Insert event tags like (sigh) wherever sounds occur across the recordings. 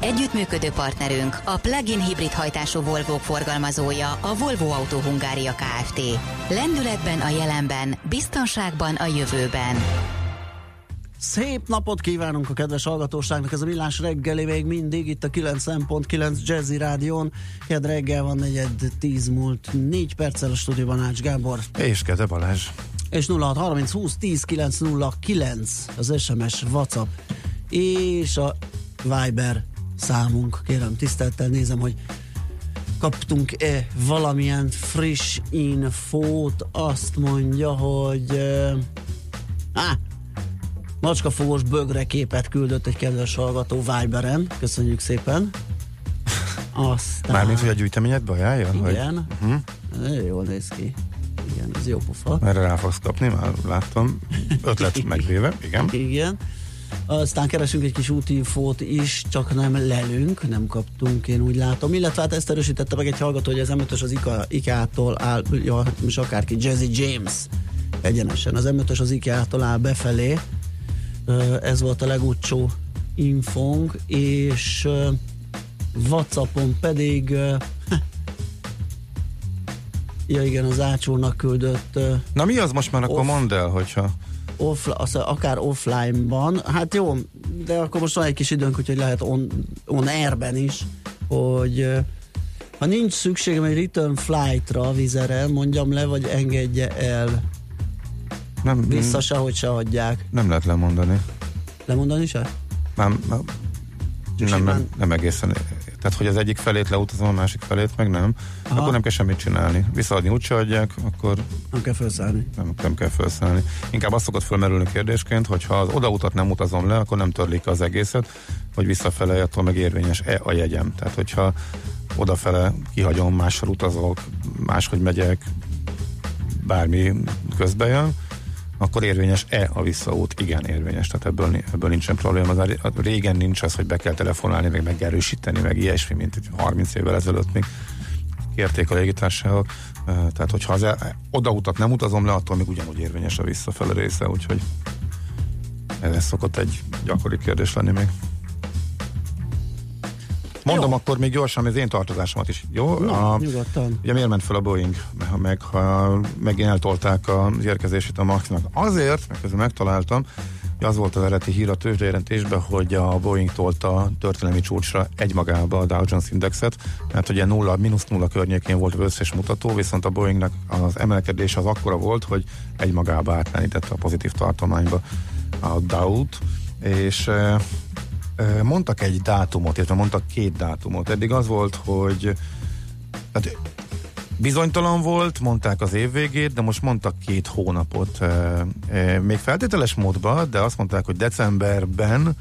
Együttműködő partnerünk a plug-in hibrid hajtású volvo forgalmazója a Volvo Auto Hungária Kft. Lendületben a jelenben, biztonságban a jövőben. Szép napot kívánunk a kedves hallgatóságnak, ez a Millás reggeli még mindig itt a 9.9 Jazzy Rádión. Ked reggel van negyed 10 múlt 4 perccel a stúdióban Ács Gábor. És Kede Balázs. És 0630 20 10 909 az SMS, WhatsApp és a Viber számunk. Kérem, tisztelettel nézem, hogy kaptunk-e valamilyen friss infót. Azt mondja, hogy uh, á, macskafogós bögre képet küldött egy kedves hallgató Viberen. Köszönjük szépen. Aztán... Mármint, hogy a gyűjteményedbe ajánljon? Igen. Hogy... Uh-huh. Jól néz ki. Igen, ez jó pofa. Erre rá fogsz kapni, már láttam. Ötlet (laughs) megvéve, igen. Igen. Aztán keresünk egy kis útinfót is, csak nem lelünk, nem kaptunk, én úgy látom. Illetve hát ezt erősítette meg egy hallgató, hogy az m az IKEA-tól áll, ja, most akárki, Jazzy James egyenesen. Az m az IKEA-tól áll befelé. Ez volt a legúcsó infónk, és Whatsappon pedig (laughs) ja igen, az Ácsónak küldött Na mi az most már akkor mondd el, hogyha off, az, akár offline-ban, hát jó, de akkor most van egy kis időnk, úgyhogy lehet on, on air-ben is, hogy ha nincs szükségem egy return flight-ra vizere, mondjam le, vagy engedje el. Nem, Vissza se, hogy se hagyják. Nem lehet lemondani. Lemondani se? Nem, nem, nem, nem, nem egészen tehát, hogy az egyik felét leutazom, a másik felét meg nem, Aha. akkor nem kell semmit csinálni. Visszaadni úgyse adják, akkor... Nem kell felszállni. Nem, nem kell felszállni. Inkább azt szokott fölmerülni kérdésként, hogy ha az odautat nem utazom le, akkor nem törlik az egészet, hogy visszafele attól meg érvényes-e a jegyem. Tehát, hogyha odafele kihagyom, máshol utazok, máshogy megyek, bármi közbe jön, akkor érvényes-e a visszaút? Igen, érvényes, tehát ebből, ebből nincsen probléma. Az régen nincs az, hogy be kell telefonálni, meg megerősíteni, meg ilyesmi, mint 30 évvel ezelőtt még kérték a légitársaságok. Tehát, hogyha az e, odautat nem utazom le, attól még ugyanúgy érvényes a visszafele része, úgyhogy ez szokott egy gyakori kérdés lenni még. Mondom jó. akkor még gyorsan az én tartozásomat is. Jó? Na, a, nyugodtan. Ugye miért ment fel a Boeing, meg ha megint eltolták az érkezését a Maxnak? Azért, mert közben megtaláltam, hogy az volt az eredeti hír a tőzsdejelentésben, hogy a Boeing tolta történelmi csúcsra egymagába a Dow Jones Indexet, mert ugye nulla, mínusz nulla környékén volt az összes mutató, viszont a Boeingnek az emelkedés az akkora volt, hogy egymagába átlenítette a pozitív tartományba a Dow-t, és mondtak egy dátumot, illetve mondtak két dátumot. Eddig az volt, hogy hát bizonytalan volt, mondták az év végét, de most mondtak két hónapot. Még feltételes módban, de azt mondták, hogy decemberben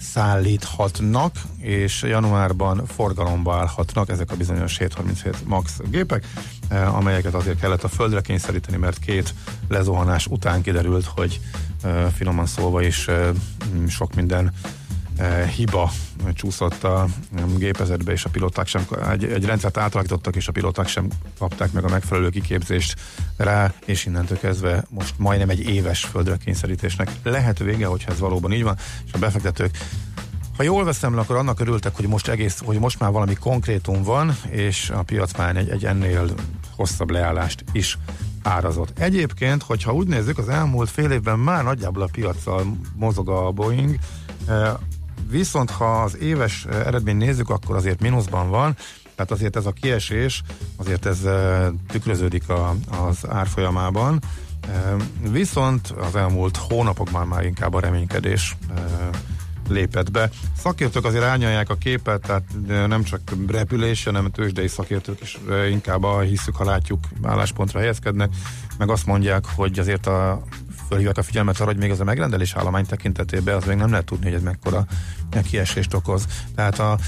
szállíthatnak, és januárban forgalomba állhatnak ezek a bizonyos 737 MAX gépek, amelyeket azért kellett a földre kényszeríteni, mert két lezuhanás után kiderült, hogy finoman szólva is sok minden Eh, hiba csúszott a gépezetbe, és a pilóták sem, egy, egy rendszert átalakítottak, és a pilóták sem kapták meg a megfelelő kiképzést rá, és innentől kezdve most majdnem egy éves földre kényszerítésnek lehet vége, hogyha ez valóban így van, és a befektetők ha jól veszem akkor annak örültek, hogy most egész, hogy most már valami konkrétum van, és a piac már egy, egy ennél hosszabb leállást is árazott. Egyébként, hogyha úgy nézzük, az elmúlt fél évben már nagyjából a piacsal mozog a Boeing, eh, Viszont ha az éves eh, eredmény nézzük, akkor azért mínuszban van, tehát azért ez a kiesés, azért ez eh, tükröződik a, az árfolyamában. Eh, viszont az elmúlt hónapokban már inkább a reménykedés lépett be. Szakértők azért árnyalják a képet, tehát nem csak repülés, hanem tőzsdei szakértők is inkább a hiszük, ha látjuk álláspontra helyezkednek, meg azt mondják, hogy azért a fölhívják a figyelmet arra, hogy még az a megrendelés állomány tekintetében az még nem lehet tudni, hogy ez mekkora kiesést okoz. Tehát a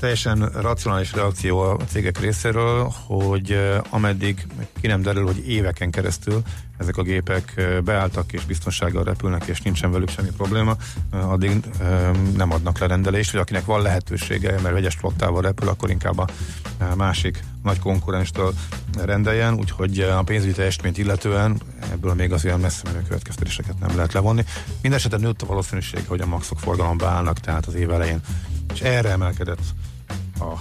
teljesen racionális reakció a cégek részéről, hogy ameddig ki nem derül, hogy éveken keresztül ezek a gépek beálltak és biztonsággal repülnek, és nincsen velük semmi probléma, addig nem adnak le rendelést, hogy akinek van lehetősége, mert vegyes flottával repül, akkor inkább a másik nagy konkurenstől rendeljen, úgyhogy a pénzügyi teljesítményt illetően ebből még az olyan messze menő következtetéseket nem lehet levonni. Mindenesetre nőtt a valószínűség, hogy a maxok forgalomba állnak, tehát az év elején. És erre emelkedett a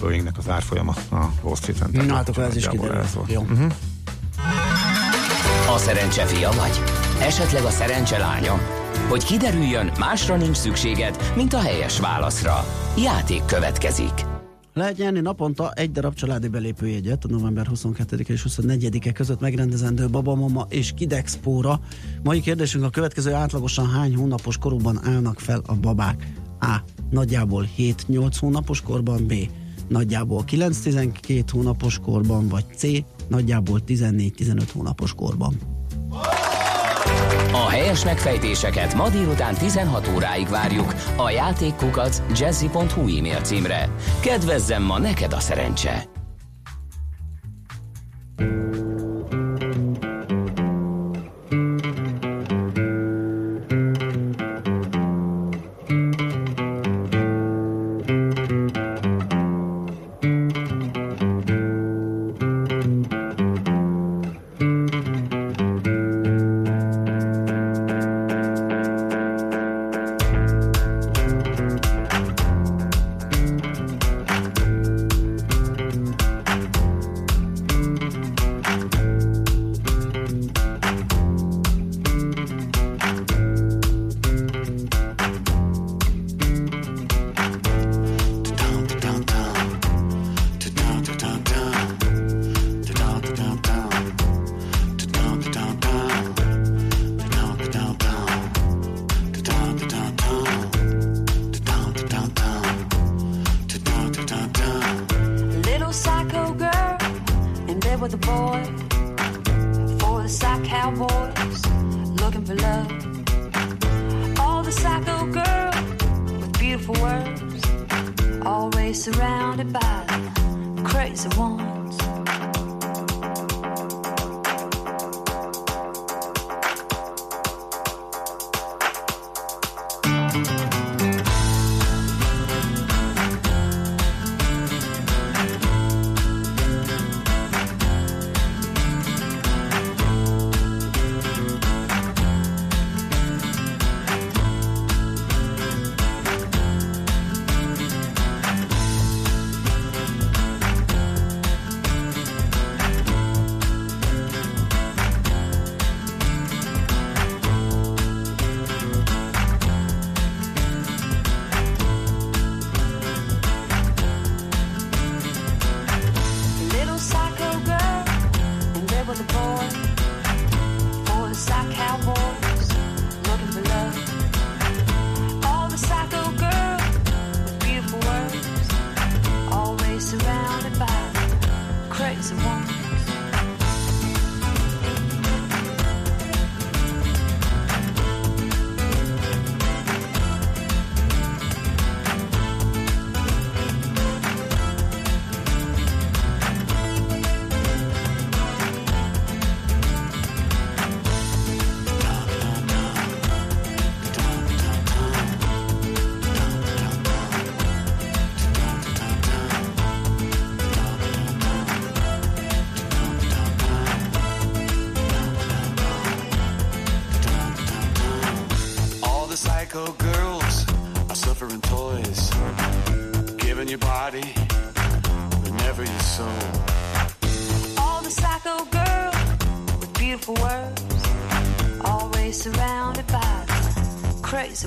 Boeingnek az árfolyama a Wall Street-en. Na hát akkor ez is kiderül. Jó. Uh-huh. A szerencse fia vagy? Esetleg a szerencse lánya? Hogy kiderüljön, másra nincs szükséged, mint a helyes válaszra. Játék következik. Lehet nyerni naponta egy darab családi belépőjegyet a november 22 és 24-e között megrendezendő Babamama és Kidexpóra. Mai kérdésünk a következő átlagosan hány hónapos korukban állnak fel a babák? A. Nagyjából 7-8 hónapos korban, B. Nagyjából 9-12 hónapos korban, vagy C. Nagyjából 14-15 hónapos korban. A helyes megfejtéseket ma délután 16 óráig várjuk a játékkukac jazzy.hu e-mail címre. Kedvezzem ma neked a szerencse! Like cowboys looking for love. All the psycho girls with beautiful words, always surrounded by the crazy ones.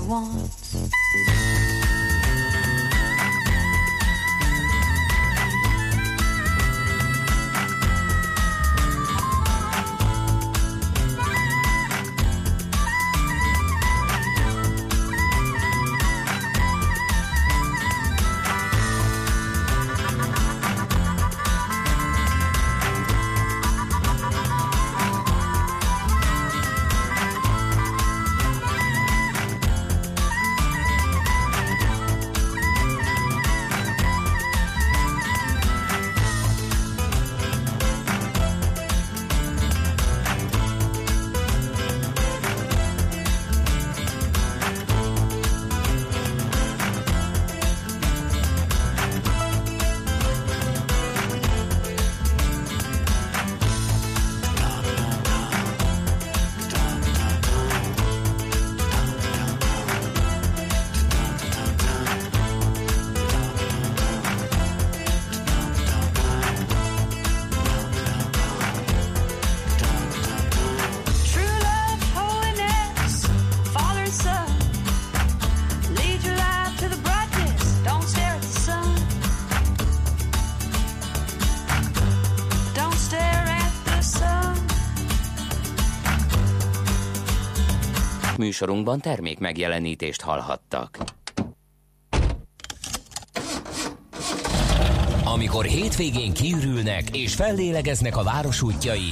want. Műsorunkban termék megjelenítést hallhattak. Amikor hétvégén kiürülnek és fellélegeznek a város útjai,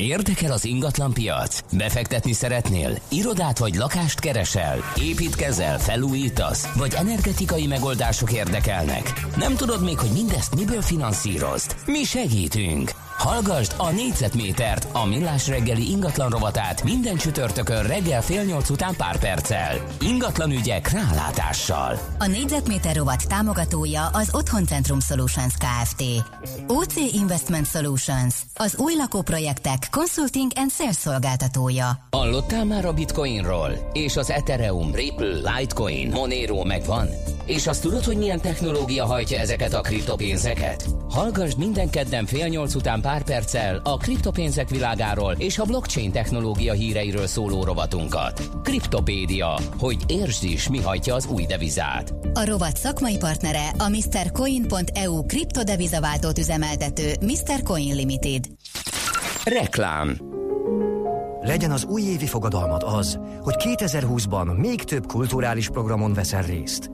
Érdekel az ingatlan piac? Befektetni szeretnél? Irodát vagy lakást keresel? Építkezel, felújítasz? Vagy energetikai megoldások érdekelnek? Nem tudod még, hogy mindezt miből finanszírozd? Mi segítünk! Hallgasd a négyzetmétert, a millás reggeli ingatlan rovatát minden csütörtökön reggel fél nyolc után pár perccel. Ingatlan ügyek rálátással. A négyzetméter rovat támogatója az Otthoncentrum Solutions Kft. OC Investment Solutions, az új lakóprojektek consulting and sales szolgáltatója. Hallottál már a Bitcoinról? És az Ethereum, Ripple, Litecoin, Monero megvan? És azt tudod, hogy milyen technológia hajtja ezeket a kriptopénzeket? Hallgassd minden kedden fél nyolc után pár perccel a kriptopénzek világáról és a blockchain technológia híreiről szóló rovatunkat. Kriptopédia, hogy értsd is, mi hajtja az új devizát. A rovat szakmai partnere a MrCoin.eu kriptodevizaváltót üzemeltető Mr. Coin Limited. Reklám Legyen az újévi fogadalmad az, hogy 2020-ban még több kulturális programon veszel részt.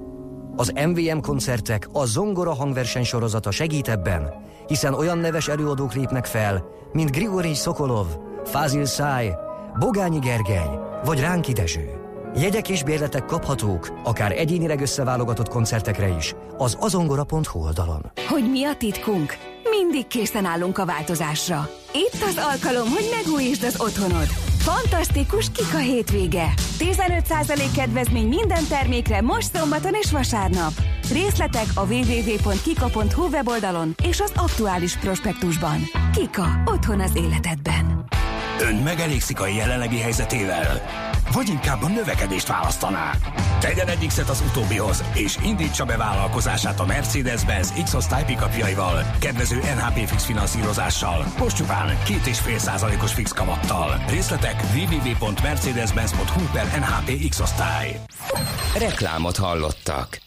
Az MVM koncertek a Zongora hangverseny sorozata segít ebben, hiszen olyan neves előadók lépnek fel, mint Grigori Szokolov, Fázil Száj, Bogányi Gergely vagy Ránki Dezső. Jegyek és bérletek kaphatók, akár egyénileg összeválogatott koncertekre is, az azongora.hu oldalon. Hogy mi a titkunk? Mindig készen állunk a változásra. Itt az alkalom, hogy megújítsd az otthonod. Fantasztikus Kika hétvége! 15% kedvezmény minden termékre most szombaton és vasárnap. Részletek a www.kika.hu weboldalon és az aktuális prospektusban. Kika. Otthon az életedben. Ön megelégszik a jelenlegi helyzetével? Vagy inkább a növekedést választaná? Tegyen egy X-et az utóbbihoz, és indítsa be vállalkozását a Mercedes-Benz X-osztály pickupjaival, kedvező NHP fix finanszírozással, most csupán 2,5 százalékos fix kamattal. Részletek www.mercedes-benz.hu per NHP X-osztály. Reklámot hallottak.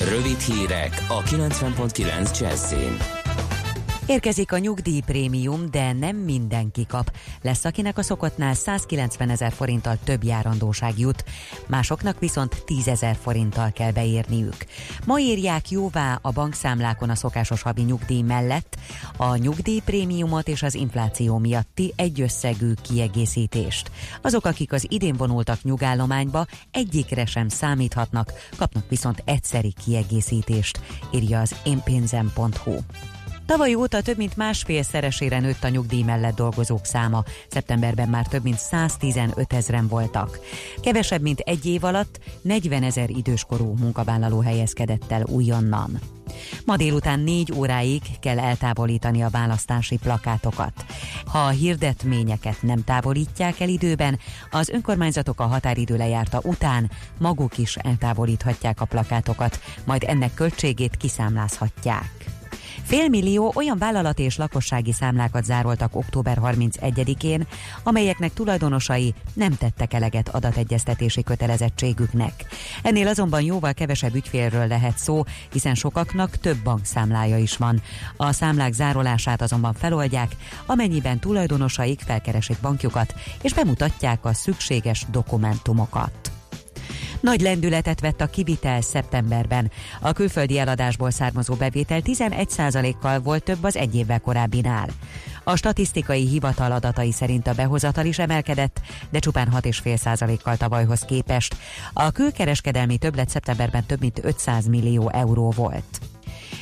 Rövid hírek a 90.9 Jazzin. Érkezik a nyugdíjprémium, de nem mindenki kap. Lesz, akinek a szokottnál 190 ezer forinttal több járandóság jut, másoknak viszont 10 ezer forinttal kell beírniük. Ma írják jóvá a bankszámlákon a szokásos havi nyugdíj mellett a nyugdíjprémiumot és az infláció miatti egyösszegű kiegészítést. Azok, akik az idén vonultak nyugállományba, egyikre sem számíthatnak, kapnak viszont egyszeri kiegészítést, írja az énpénzem.hu. Tavaly óta több mint másfél szeresére nőtt a nyugdíj mellett dolgozók száma. Szeptemberben már több mint 115 ezeren voltak. Kevesebb, mint egy év alatt 40 ezer időskorú munkavállaló helyezkedett el újonnan. Ma délután négy óráig kell eltávolítani a választási plakátokat. Ha a hirdetményeket nem távolítják el időben, az önkormányzatok a határidő lejárta után maguk is eltávolíthatják a plakátokat, majd ennek költségét kiszámlázhatják. Félmillió olyan vállalati és lakossági számlákat zároltak október 31-én, amelyeknek tulajdonosai nem tettek eleget adategyeztetési kötelezettségüknek. Ennél azonban jóval kevesebb ügyfélről lehet szó, hiszen sokaknak több bankszámlája is van. A számlák zárolását azonban feloldják, amennyiben tulajdonosaik felkeresik bankjukat és bemutatják a szükséges dokumentumokat. Nagy lendületet vett a kivitel szeptemberben. A külföldi eladásból származó bevétel 11%-kal volt több az egy évvel korábbinál. A statisztikai hivatal adatai szerint a behozatal is emelkedett, de csupán 6,5%-kal tavalyhoz képest. A külkereskedelmi többlet szeptemberben több mint 500 millió euró volt.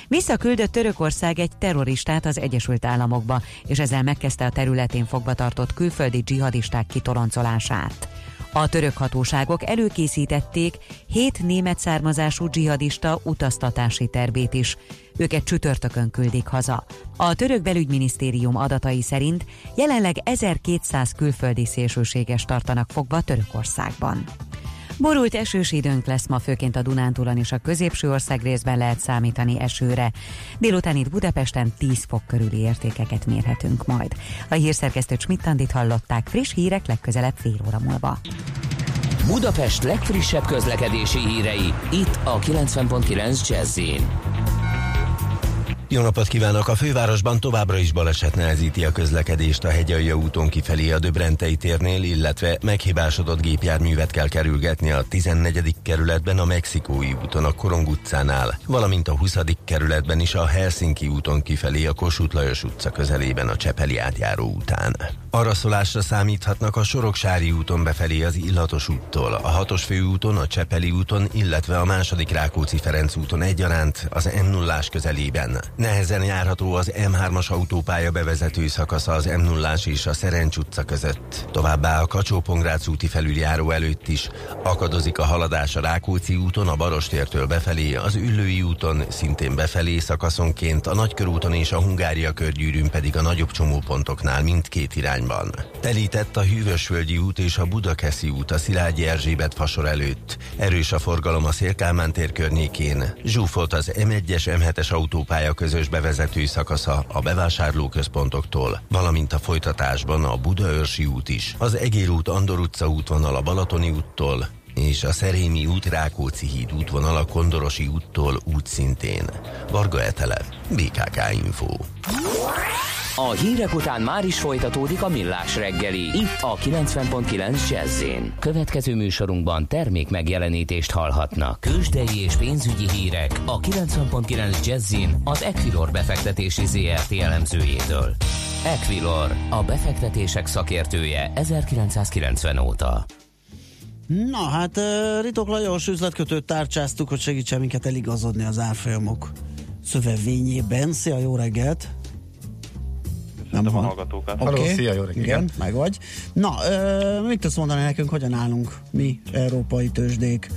Visszaküldött Törökország egy terroristát az Egyesült Államokba, és ezzel megkezdte a területén fogva tartott külföldi dzsihadisták kitoloncolását. A török hatóságok előkészítették hét német származású dzsihadista utaztatási tervét is. Őket csütörtökön küldik haza. A török belügyminisztérium adatai szerint jelenleg 1200 külföldi szélsőséges tartanak fogva Törökországban. Borult esős időnk lesz ma, főként a Dunántúlon és a középső ország részben lehet számítani esőre. Délután itt Budapesten 10 fok körüli értékeket mérhetünk majd. A hírszerkesztő Csmittandit hallották, friss hírek legközelebb fél óra múlva. Budapest legfrissebb közlekedési hírei, itt a 90.9 jazz jó napot kívánok! A fővárosban továbbra is baleset nehezíti a közlekedést a Hegyalja úton kifelé a Döbrentei térnél, illetve meghibásodott gépjárművet kell kerülgetni a 14. kerületben a Mexikói úton a Korong utcánál, valamint a 20. kerületben is a Helsinki úton kifelé a Kossuth Lajos utca közelében a Csepeli átjáró után. Araszolásra számíthatnak a Soroksári úton befelé az Illatos úttól, a Hatos főúton, a Csepeli úton, illetve a második Rákóczi-Ferenc úton egyaránt az m 0 közelében. Nehezen járható az M3-as autópálya bevezető szakasza az m 0 és a Szerencs utca között. Továbbá a kacsó úti felüljáró előtt is akadozik a haladás a Rákóczi úton, a Barostértől befelé, az Üllői úton szintén befelé szakaszonként, a Nagykörúton és a Hungária körgyűrűn pedig a nagyobb csomópontoknál mindkét irányban. Telített a Hűvösvölgyi út és a Budakeszi út a Szilágyi Erzsébet fasor előtt. Erős a forgalom a Szélkámán tér környékén. Zsúfolt az M1-es M7-es autópálya között közös bevezető szakasza a bevásárlóközpontoktól, valamint a folytatásban a Budaörsi út is, az Egér út Andor utca útvonal a Balatoni úttól, és a Szerémi út Rákóczi híd útvonal a Kondorosi úttól útszintén. Varga Etele, BKK Info. A hírek után már is folytatódik a millás reggeli. Itt a 90.9 jazz Következő műsorunkban termék megjelenítést hallhatnak. Kősdei és pénzügyi hírek a 90.9 jazz az Equilor befektetési ZRT elemzőjétől. Equilor, a befektetések szakértője 1990 óta. Na hát Ritok Lajos üzletkötőt tárcsáztuk, hogy segítsen minket eligazodni az árfolyamok szövevényében. Szia, jó reggelt! Nem van. a hallgatókat. Oké, okay. szia, jó reggelt. Igen, meg vagy. Na, ö, mit tudsz mondani nekünk, hogyan állunk mi, európai tőzsdék?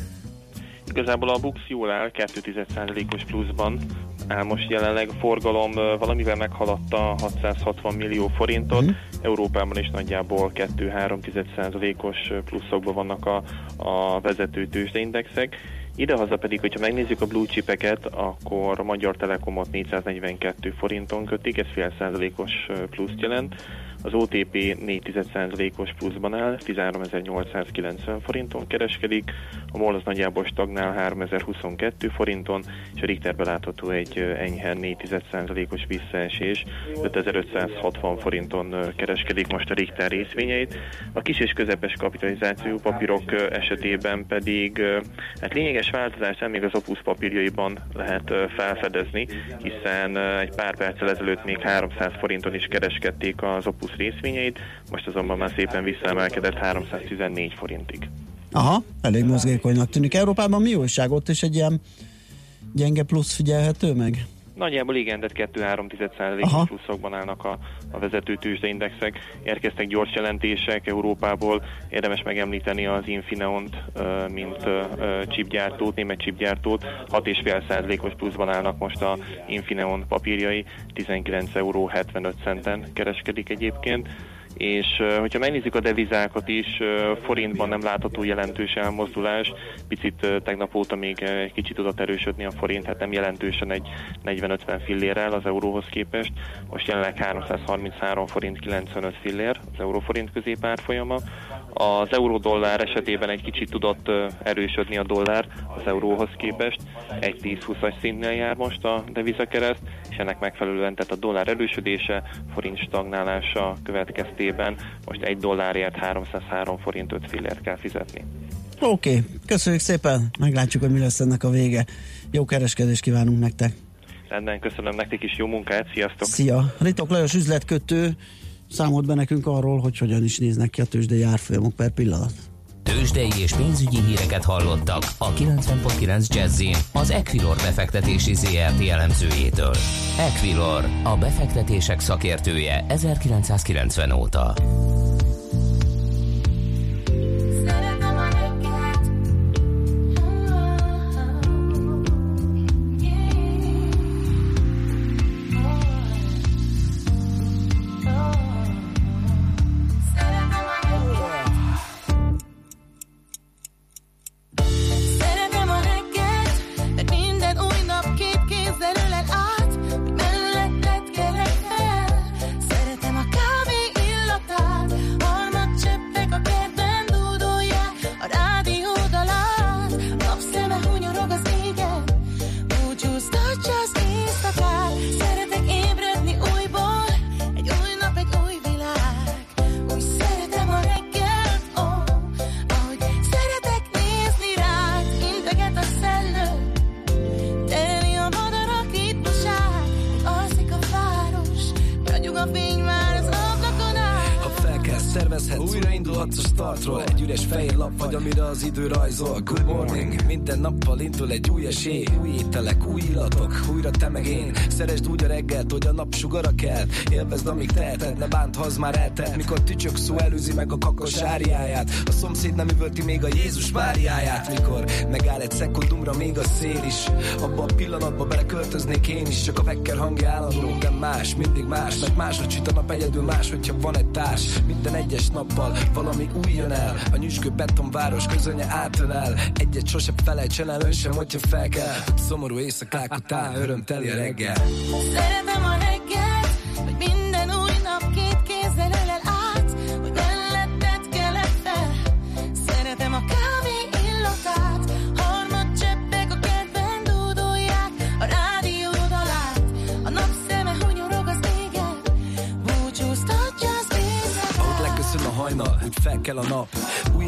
Igazából a Bux jól áll, 2,1%-os pluszban áll most jelenleg. A forgalom valamivel meghaladta 660 millió forintot, mm. Európában is nagyjából 2-3%-os pluszokban vannak a, a vezető tőzsdeindexek Idehaza pedig, hogyha megnézzük a blue chipeket, akkor a Magyar Telekomot 442 forinton kötik, ez fél százalékos pluszt jelent. Az OTP 4,1%-os pluszban áll, 13.890 forinton kereskedik, a MOL az nagyjából stagnál 3.022 forinton, és a Richter belátható egy enyhe 4,1%-os visszaesés, 5.560 forinton kereskedik most a Richter részvényeit. A kis és közepes kapitalizáció papírok esetében pedig hát lényeges változást nem még az Opus papírjaiban lehet felfedezni, hiszen egy pár perccel ezelőtt még 300 forinton is kereskedték az Opus részvényeit, most azonban már szépen visszaemelkedett 314 forintig. Aha, elég mozgékonynak tűnik. Európában mi újság? Ott is egy ilyen gyenge plusz figyelhető meg? Nagyjából igen, de 2-3 pluszokban állnak a, a vezető tőzsdeindexek. Érkeztek gyors jelentések Európából, érdemes megemlíteni az Infineont, mint chipgyártót, német chipgyártót. 6,5%-os pluszban állnak most a Infineon papírjai, 19 euró 75 centen kereskedik egyébként és hogyha megnézzük a devizákat is, forintban nem látható jelentős elmozdulás, picit tegnap óta még egy kicsit tudott erősödni a forint, hát nem jelentősen egy 40-50 fillérrel az euróhoz képest, most jelenleg 333 forint 95 fillér az euróforint középárfolyama, az euró-dollár esetében egy kicsit tudott erősödni a dollár az euróhoz képest, egy 10-20-as szintnél jár most a devizakereszt, és ennek megfelelően tehát a dollár erősödése, forint stagnálása következtében most egy dollárért 303 forint 5 fillért kell fizetni. Oké, okay. köszönjük szépen, meglátjuk, hogy mi lesz ennek a vége. Jó kereskedést kívánunk nektek! Rendben, köszönöm nektek is jó munkát, sziasztok! Szia! Ritok Lajos üzletkötő számolt be nekünk arról, hogy hogyan is néznek ki a tőzsdei árfolyamok per pillanat. Tőzsdei és pénzügyi híreket hallottak a 90.9 jazz az Equilor befektetési ZRT elemzőjétől. Equilor, a befektetések szakértője 1990 óta. Újra te meg én Szeresd úgy a reggelt, hogy a nap sugara kell. Élvezd, amíg teheted, ne bánt, ha az már eltelt Mikor tücsök szó előzi meg a kakos áriáját. A szomszéd nem üvölti még a Jézus Máriáját Mikor megáll egy szekundumra még a szél is. Abba a pillanatba beleköltöznék én is Csak a vekker hangja állandó, de más, mindig más Mert máshogy süt a nap egyedül más, hogyha van egy társ. Minden egyes nappal valami új jön el. A nyüzsgő betonváros közönye átölel Egyet sose felejtsen el, sem, hogyha fel kell. Szomorú éjszakák után örömteli a reggel. Szeretem a reggelt, fel kell a nap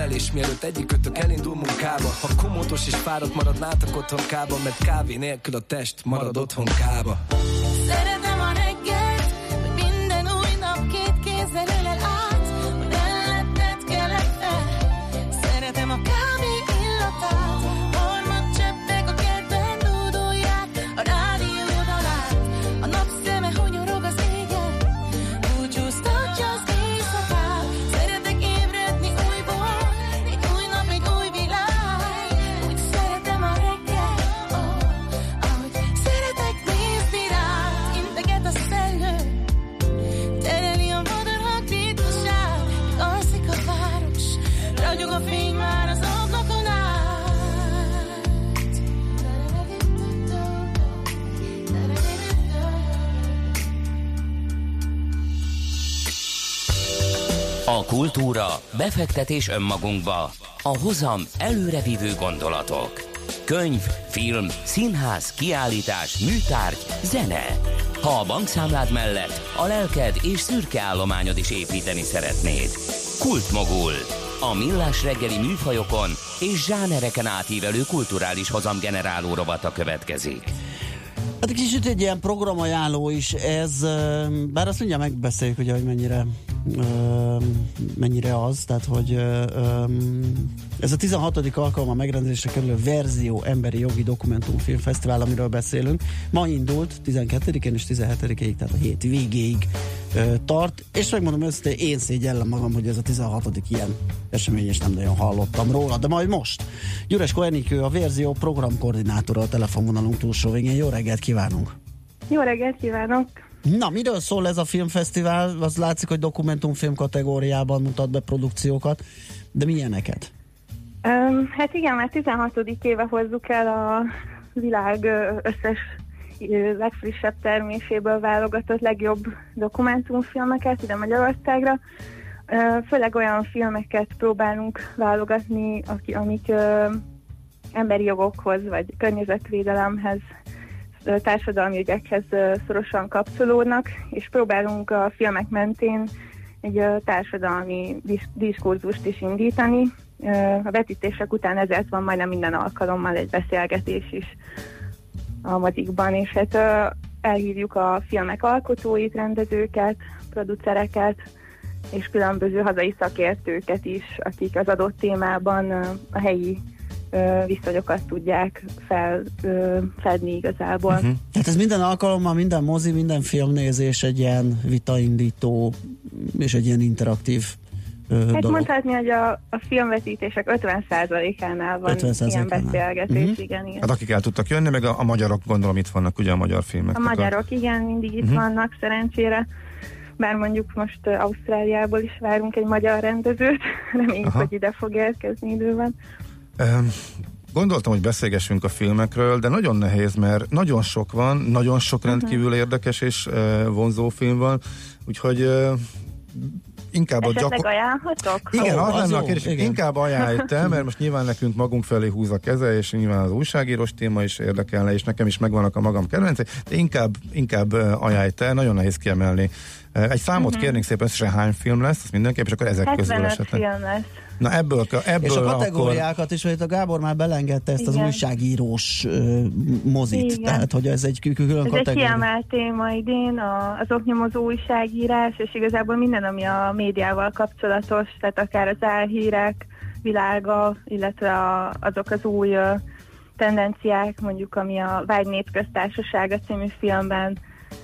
ölelés mielőtt egyikőtök elindul munkába Ha komótos és fáradt maradnátok otthon kába Mert kávé nélkül a test marad otthon kába Szeretem kultúra, befektetés önmagunkba, a hozam előrevívő gondolatok. Könyv, film, színház, kiállítás, műtárgy, zene. Ha a bankszámlád mellett a lelked és szürke állományod is építeni szeretnéd. Kultmogul. A millás reggeli műfajokon és zsánereken átívelő kulturális hozamgeneráló rovata következik. Hát kicsit egy ilyen programajánló is ez, bár azt mindjárt megbeszéljük, ugye, hogy mennyire, mennyire az, tehát hogy ez a 16. alkalommal megrendezésre kerülő Verzió Emberi Jogi Dokumentumfilmfesztivál, amiről beszélünk. Ma indult 12-én és 17-ig, tehát a hét végéig tart, és megmondom őszintén, én szégyellem magam, hogy ez a 16. ilyen esemény, és nem nagyon hallottam róla, de majd most. Gyures Koenikő, a Verzió programkoordinátora a telefonvonalunk túlsó végén. Jó reggelt kívánunk! Jó reggelt kívánok! Na, miről szól ez a filmfesztivál? Az látszik, hogy dokumentumfilm kategóriában mutat be produkciókat, de milyeneket? Um, hát igen, már 16. éve hozzuk el a világ összes legfrissebb terméséből válogatott legjobb dokumentumfilmeket ide Magyarországra. Főleg olyan filmeket próbálunk válogatni, amik emberi jogokhoz vagy környezetvédelemhez, társadalmi ügyekhez szorosan kapcsolódnak, és próbálunk a filmek mentén egy társadalmi dis- diskurzust is indítani. A vetítések után ezért van majdnem minden alkalommal egy beszélgetés is a mozikban, és hát elhívjuk a filmek alkotóit, rendezőket, producereket, és különböző hazai szakértőket is, akik az adott témában a helyi viszonyokat tudják fel, ö, fedni igazából. Uh-huh. Tehát ez minden alkalommal, minden mozi, minden filmnézés egy ilyen vitaindító és egy ilyen interaktív ö, Hát dolog. mondhatni, hogy a, a filmvetítések 50%-ánál van 50%-ánál. ilyen beszélgetés, Mhm. igen, igen. Hát akik el tudtak jönni, meg a, a magyarok gondolom itt vannak ugye a magyar filmek. A magyarok igen, mindig itt Mhm. vannak szerencsére. Bár mondjuk most uh, Ausztráliából is várunk egy magyar rendezőt, (laughs) reméljük, Aha. hogy ide fog érkezni időben. Gondoltam, hogy beszélgessünk a filmekről, de nagyon nehéz, mert nagyon sok van, nagyon sok rendkívül érdekes és uh, vonzó film van, úgyhogy uh, inkább a Esetleg gyakor... ajánlhatok? Igen, Ó, az, az lenne a kérdés, igen. inkább ajánlj te, mert most nyilván nekünk magunk felé húz a keze, és nyilván az újságírós téma is érdekelne, és nekem is megvannak a magam kedvencei, de inkább, inkább uh, ajánlj te, nagyon nehéz kiemelni. Egy számot Mhm. kérnénk szépen, összesen hány film lesz, azt mindenképp, és akkor ezek közül 75 esetleg. film lesz. Na ebből, ebből És a akkor... kategóriákat is, hogy a Gábor már belengedte ezt az Igen. újságírós ö, mozit, Igen. tehát hogy ez egy kü- külön Ez egy kategória. kiemelt téma idén, a, az oknyomozó újságírás, és igazából minden, ami a médiával kapcsolatos, tehát akár az álhírek világa, illetve a, azok az új ö, tendenciák, mondjuk ami a Vágy Népköztársasága című filmben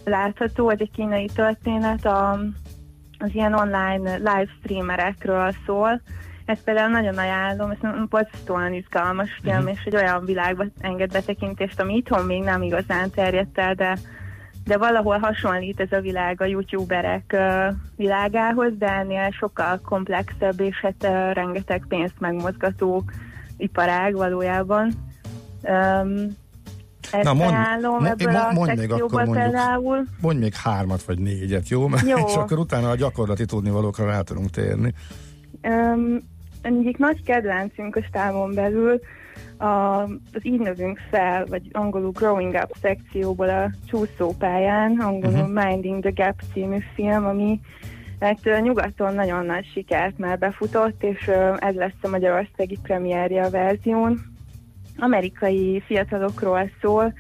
látható, ez egy kínai történet, a, az ilyen online live streamerekről szól. Ezt például nagyon ajánlom, ez borzasztóan izgalmas film, és egy olyan világba enged betekintést, ami itthon még nem igazán terjedt el, de, de valahol hasonlít ez a világ a youtuberek ö, világához, de ennél sokkal komplexebb, és hát ö, rengeteg pénzt megmozgató iparág valójában. Um, ezt Na, mondj- ajánlom mo- ebből mo- a mondj még akkor mondjuk. például. Mondj még hármat vagy négyet, jó? Jó. (laughs) és akkor utána a gyakorlati tudnivalókra rá tudunk térni. Um, egyik nagy kedvencünk a stábon belül a, az Így növünk fel, vagy angolul Growing Up szekcióból a csúszópályán, angolul Mhm. Minding the Gap című film, ami hát nyugaton nagyon nagy sikert már befutott, és ez lesz a magyarországi premierje a verzión. Amerikai fiatalokról szól,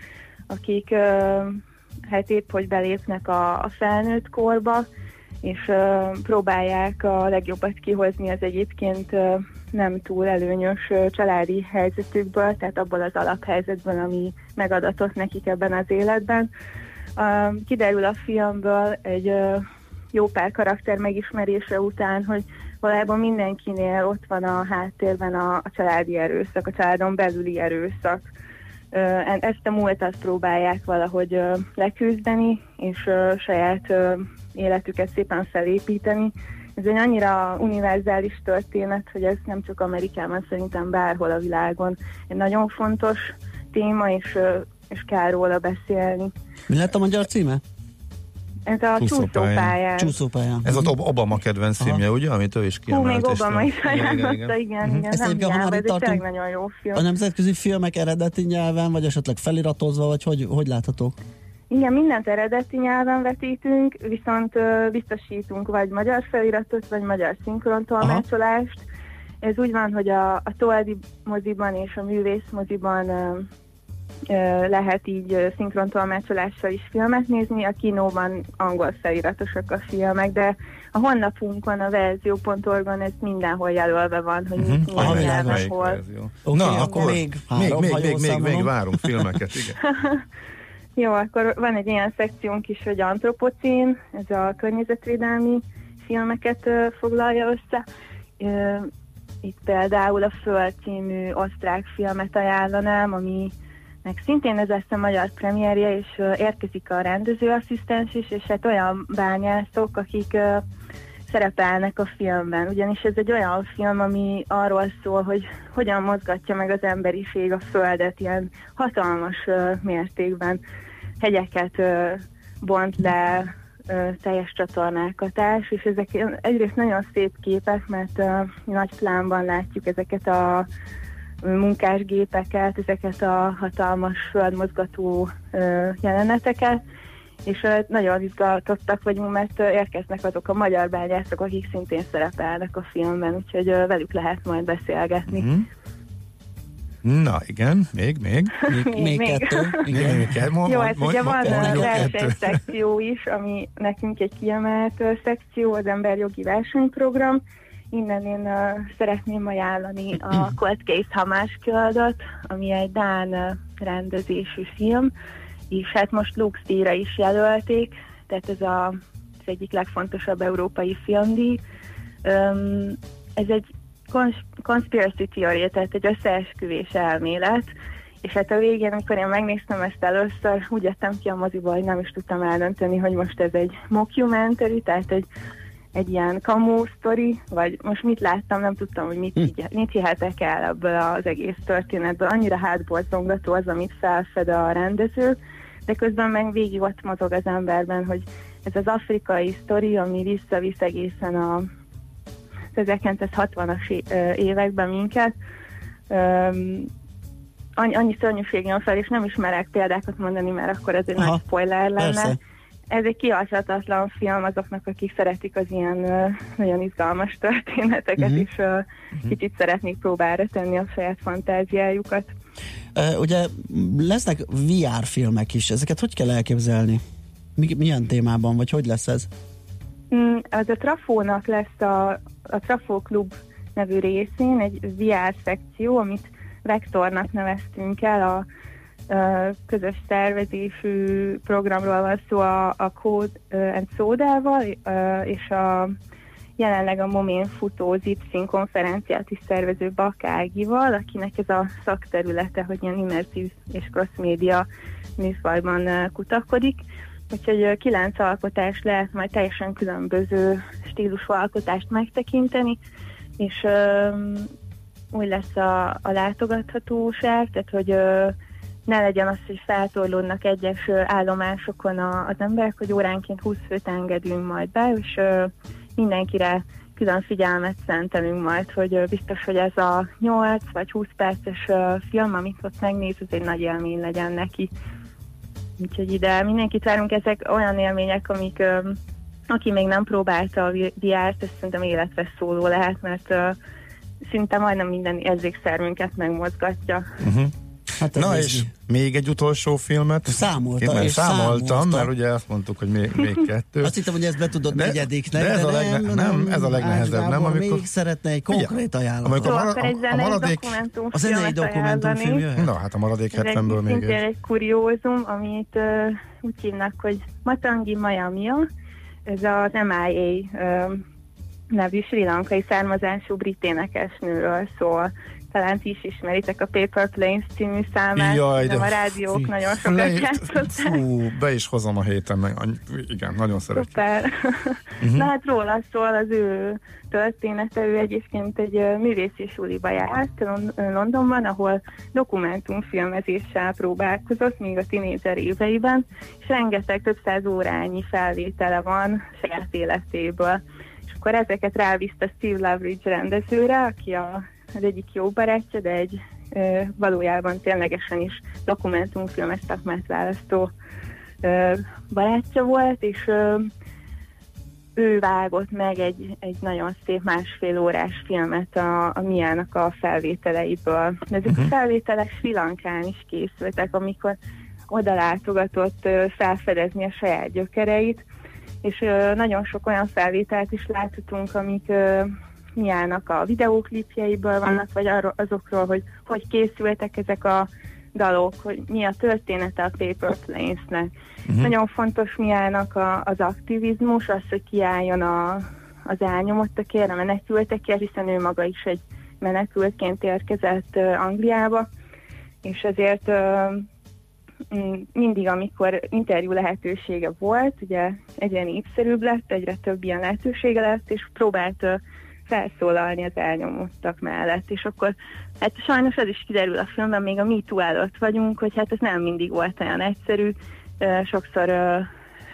akik hát épp hogy belépnek a, a felnőtt korba, és próbálják a legjobbat kihozni az egyébként nem túl előnyös családi helyzetükből, tehát abból az alaphelyzetből, ami megadatott nekik ebben az életben. Kiderül a filmből egy jó pár karakter megismerése után, hogy valójában mindenkinél ott van a háttérben a, a családi erőszak, a családon belüli erőszak. Ezt a múltat próbálják valahogy leküzdeni, és saját életüket szépen felépíteni. Ez egy annyira univerzális történet, hogy ez nem csak Amerikában, szerintem bárhol a világon egy nagyon fontos téma, és, és kell róla beszélni. Mi lett a magyar címe? Ez a csúszópályán. Csúszópályán. Ez az Ob- Obama kedvenc címje, ugye? Amit ő is Hú, kiemelt. még és- Obama is Igen, igen, ajánlotta, igen. igen, Mhm. igen, Ezt nem ez egy tartunk, nagyon jó film. A nemzetközi filmek eredeti nyelven, vagy esetleg feliratozva, vagy hogy, hogy látható? Igen, mindent eredeti nyelven vetítünk, viszont ö, biztosítunk vagy magyar feliratot, vagy magyar szinkrontolmácsolást. Ez úgy van, hogy a, a Toldi moziban és a művész moziban ö, ö, lehet így szinkrontolmácsolással is filmet nézni, a kinóban angol feliratosak a filmek, de a honlapunkon, a verzió.org-on ez mindenhol jelölve van, hogy uh-huh. Milyen nyelven hol. Oké, Na, akkor még még, három, még, még, még, még várunk filmeket, igen. (laughs) Jó, akkor van egy ilyen szekciónk is, hogy antropocén, ez a környezetvédelmi filmeket foglalja össze. Itt például a Föld című osztrák filmet ajánlanám, ami meg szintén ez lesz a magyar premierje, és érkezik a rendezőasszisztens is, és hát olyan bányászok, akik szerepelnek a filmben. Ugyanis ez egy olyan film, ami arról szól, hogy hogyan mozgatja meg az emberiség a Földet ilyen hatalmas mértékben. Hegyeket bont le, teljes csatornákat és ezek egyrészt nagyon szép képek, mert nagy plánban látjuk ezeket a munkásgépeket, ezeket a hatalmas földmozgató jeleneteket, és nagyon izgatottak vagyunk, mert érkeznek azok a magyar bányászok, akik szintén szerepelnek a filmben, úgyhogy velük lehet majd beszélgetni. Mhm. Na, igen, még, még. Még- még kettő, Még, igen. még kettő. Mond, Jó, hát mond, ugye van mond, a kettő. versenyszekció is, ami nekünk egy kiemelt szekció, az emberjogi versenyprogram. Innen én uh, szeretném ajánlani a (clears throat) Cold Case Hamas kiadott, ami egy Dán uh, rendezésű film, és hát most Lux díjra is jelölték, tehát ez a, az egyik legfontosabb európai filmdíj. Um, ez egy cons- conspiracy theory, tehát egy összeesküvés elmélet, és hát a végén, amikor én megnéztem ezt először, úgy jöttem ki a moziból, hogy nem is tudtam eldönteni, hogy most ez egy mockumentary, tehát egy, egy ilyen kamu sztori, vagy most mit láttam, nem tudtam, hogy mit, hm. mit hihetek el ebből az egész történetből. Annyira hátborzongató az, amit felfed a rendező, de közben meg végig ott mozog az emberben, hogy ez az afrikai sztori, ami visszavisz egészen a 1960-as években minket, annyi, annyi szörnyűség jön fel, és nem ismerek példákat mondani, mert akkor ez egy Aha, nagy spoiler lenne. Persze. Ez egy kialhatatlan film azoknak, akik szeretik az ilyen uh, nagyon izgalmas történeteket, uh-huh. és uh, uh-huh. kicsit szeretnék próbára tenni a saját fantáziájukat. Uh, ugye lesznek VR filmek is, ezeket hogy kell elképzelni? Mi, milyen témában, vagy hogy lesz ez? Mm, az a Trafónak lesz a, a Trafó Klub nevű részén egy VR szekció, amit Vektornak neveztünk el, a, a közös szervezésű programról van szó a, a Code and Soda-val, és a jelenleg a Momén futó Zipszin konferenciát is szervező Bakágival, akinek ez a szakterülete, hogy ilyen immerzív és cross-média műfajban kutakodik. Úgyhogy kilenc alkotás lehet majd teljesen különböző stílusú alkotást megtekinteni, és úgy lesz a, a látogathatóság, tehát hogy ö, ne legyen az, hogy feltorlódnak egyes ö, állomásokon a, az emberek, hogy óránként 20 főt engedünk majd be, és ö, mindenkire külön figyelmet szentelünk majd, hogy ö, biztos, hogy ez a 8 vagy 20 perces ö, film, amit ott megnéz, az egy nagy élmény legyen neki. Úgyhogy ide mindenkit várunk, ezek olyan élmények, amik aki még nem próbálta a VR-t, ez szerintem életre szóló lehet, mert uh, szinte majdnem minden érzékszervünket megmozgatja. Uh-huh. Hát Na és még egy utolsó filmet. Számolta, Én és számoltam, számolta. mert ugye azt mondtuk, hogy még, még kettő. Azt hittem, hogy ezt be tudod de, negyediknek, de, ez de a legne, nem, nem, ez a legnehezebb, nem? Amikor még szeretne egy konkrét ajánlatot. Amikor a, a, a maradék... A zenei dokumentumfilm jöhet? Na, hát a maradék 70-ből még egy. egy kuriózum, amit uh, úgy hívnak, hogy Matangi Mayamia, ez az MIA uh, nevű sri lankai származású brit énekesnőről szól. Talán ti is ismeritek a Paper Planes című számát, Jaj, de a rádiók fí, nagyon sokat játszották. Fú, be is hozom a héten, meg, igen, nagyon szeretem. Szuper. uh-huh. Na hát róla szól az ő története, ő egyébként egy művészi suliba járt Londonban, ahol dokumentumfilmezéssel próbálkozott, még a tinédzser éveiben, és rengeteg több száz órányi felvétele van saját életéből akkor ezeket ráviszta Steve Loveridge rendezőre, aki a, az egyik jó barátja, de egy ö, valójában ténylegesen is dokumentumfilmes szakmát választó ö, barátja volt, és ö, ő vágott meg egy, egy nagyon szép másfél órás filmet a, a Miának a felvételeiből. Ezek uh-huh. a mhm. felvételek Sri Lankán is készültek, amikor oda látogatott felfedezni a saját gyökereit, és nagyon sok olyan felvételt is láthatunk, amik Miának a videóklipjeiből vannak, vagy arról, azokról, hogy hogy készültek ezek a dalok, hogy mi a története a Paper Planes-nek. Uh-huh. Nagyon fontos Miának a, az aktivizmus, az, hogy kiálljon a, az elnyomottakért, a menekültekért, hiszen ő maga is egy menekültként érkezett uh, Angliába, és ezért uh, mindig, amikor interjú lehetősége volt, ugye egyre népszerűbb lett, egyre több ilyen lehetősége lett, és próbált felszólalni az elnyomottak mellett, és akkor hát sajnos ez is kiderül a filmben, még a MeToo előtt vagyunk, hogy hát ez nem mindig volt olyan egyszerű, sokszor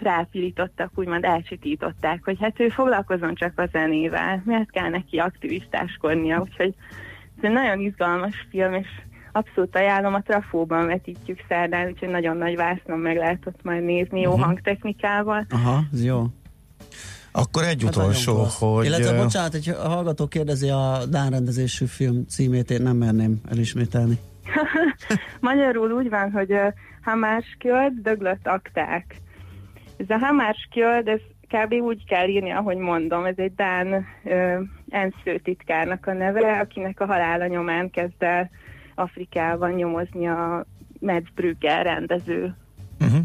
rápilítottak, úgymond elcsitították, hogy hát ő foglalkozon csak a zenével, miért kell neki aktivistáskodnia, úgyhogy ez egy nagyon izgalmas film, és abszolút ajánlom, a Trafóban vetítjük szerdán, úgyhogy nagyon nagy vásznom meg lehet ott majd nézni jó uh-huh. hangtechnikával. Aha, ez jó. Akkor egy hát utolsó, hogy... Illetve, bocsánat, egy a hallgató kérdezi a Dán rendezésű film címét, én nem merném elismételni. (laughs) Magyarul úgy van, hogy uh, Hamárskjöld, döglött akták. Ez a Hamárskjöld, ez kb. úgy kell írni, ahogy mondom. Ez egy Dán uh, ENSZ főtitkárnak a neve, akinek a halála nyomán kezd el Afrikában nyomozni a Mads Brügger rendező. Uh-huh.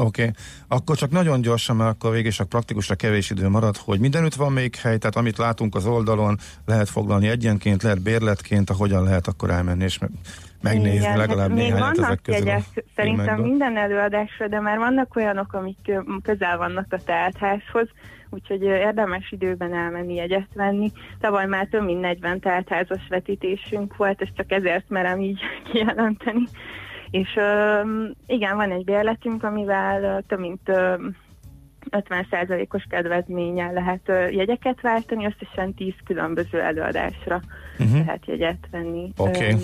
Oké, okay. akkor csak nagyon gyorsan, mert akkor végig csak praktikusra kevés idő marad, hogy mindenütt van még hely, tehát amit látunk az oldalon, lehet foglalni egyenként, lehet bérletként, ahogyan lehet akkor elmenni és megnézni Igen, legalább hát még néhányat vannak ezek közül. jegyek, szerintem filmekből. minden előadásra, de már vannak olyanok, amik közel vannak a teltházhoz, úgyhogy érdemes időben elmenni jegyet venni. Tavaly már több mint 40 teltházas vetítésünk volt, ezt csak ezért merem így (laughs) kijelenteni. És igen, van egy bérletünk, amivel több mint ö, 50%-os kedvezménnyel lehet jegyeket váltani, összesen 10 különböző előadásra Mhm. lehet jegyet venni. Oké. Ö,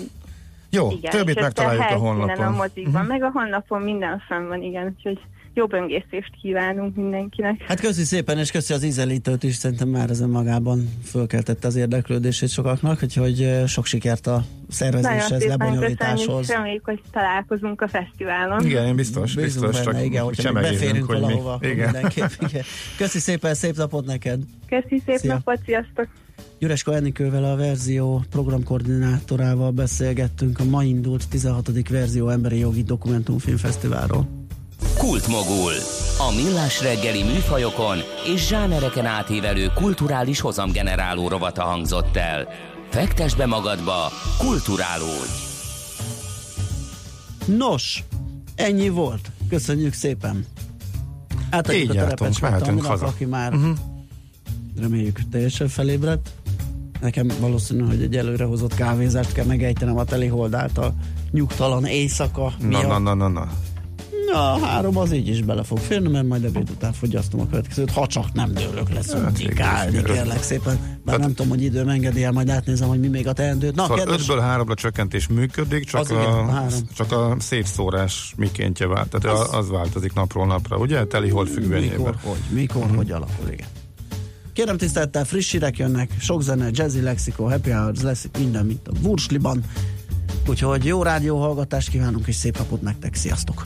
Jó, igen, többit megtaláljuk a honlapon. a mozikban, uh-huh. meg a honlapon minden fenn van, igen, úgyhogy jó böngészést kívánunk mindenkinek. Hát köszi szépen, és köszi az ízelítőt is, szerintem már ezen magában fölkeltette az érdeklődését sokaknak, úgyhogy sok sikert a szervezéshez, lebonyolításhoz. reméljük, hogy találkozunk a fesztiválon. Igen, én biztos, Bízunk biztos, benne, csak igen, hogyha még beférünk hogy mi. valahova, akkor Igen. Igen. Köszi szépen, szép napot neked! Köszi szép Szia. napot, sziasztok! Gyuresko Enikővel a verzió programkoordinátorával beszélgettünk a ma indult 16. verzió Emberi Jogi Dokumentumfilmfesztiválról. Kultmogul. A millás reggeli műfajokon és zsánereken átívelő kulturális hozamgeneráló rovata hangzott el. Fektes be magadba, kulturálódj! Nos, ennyi volt. Köszönjük szépen. Átadjuk Így a jártunk, terepet mehetünk haza. aki már Mhm. reméljük teljesen felébredt. Nekem valószínű, hogy egy előrehozott kávézást kell megejtenem a telihold által nyugtalan éjszaka Na, miatt. na, na, na, na. Na, három az így is bele fog férni, mert majd ebéd után fogyasztom a következőt, ha csak nem dőlök lesz Hát, utikálni, kérlek szépen. Bár nem tudom, hogy időm engedi el, majd átnézem, hogy mi még a teendő. Na, Szóval kedves, ötből háromra csökkentés működik, csak, Az igen, a, csak a szétszórás mikéntje vált. Tehát az, az változik napról napra, ugye? Teli mikor, függvényében. hogy, mikor, Mhm. hogy alakul, igen. Kérem tisztelettel, friss hírek jönnek, sok zene, jazzy lexikó, happy hours, lesz minden, mint a Wursliban. Úgyhogy jó rádió hallgatást kívánunk, és szép napot nektek, sziasztok!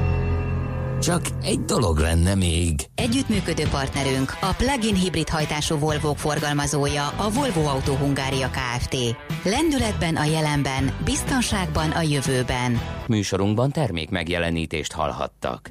Csak egy dolog lenne még. Együttműködő partnerünk a plug-in hibrid hajtású volvo forgalmazója a Volvo Autó Hungária Kft. Lendületben a jelenben, biztonságban a jövőben. Műsorunkban termék megjelenítést hallhattak.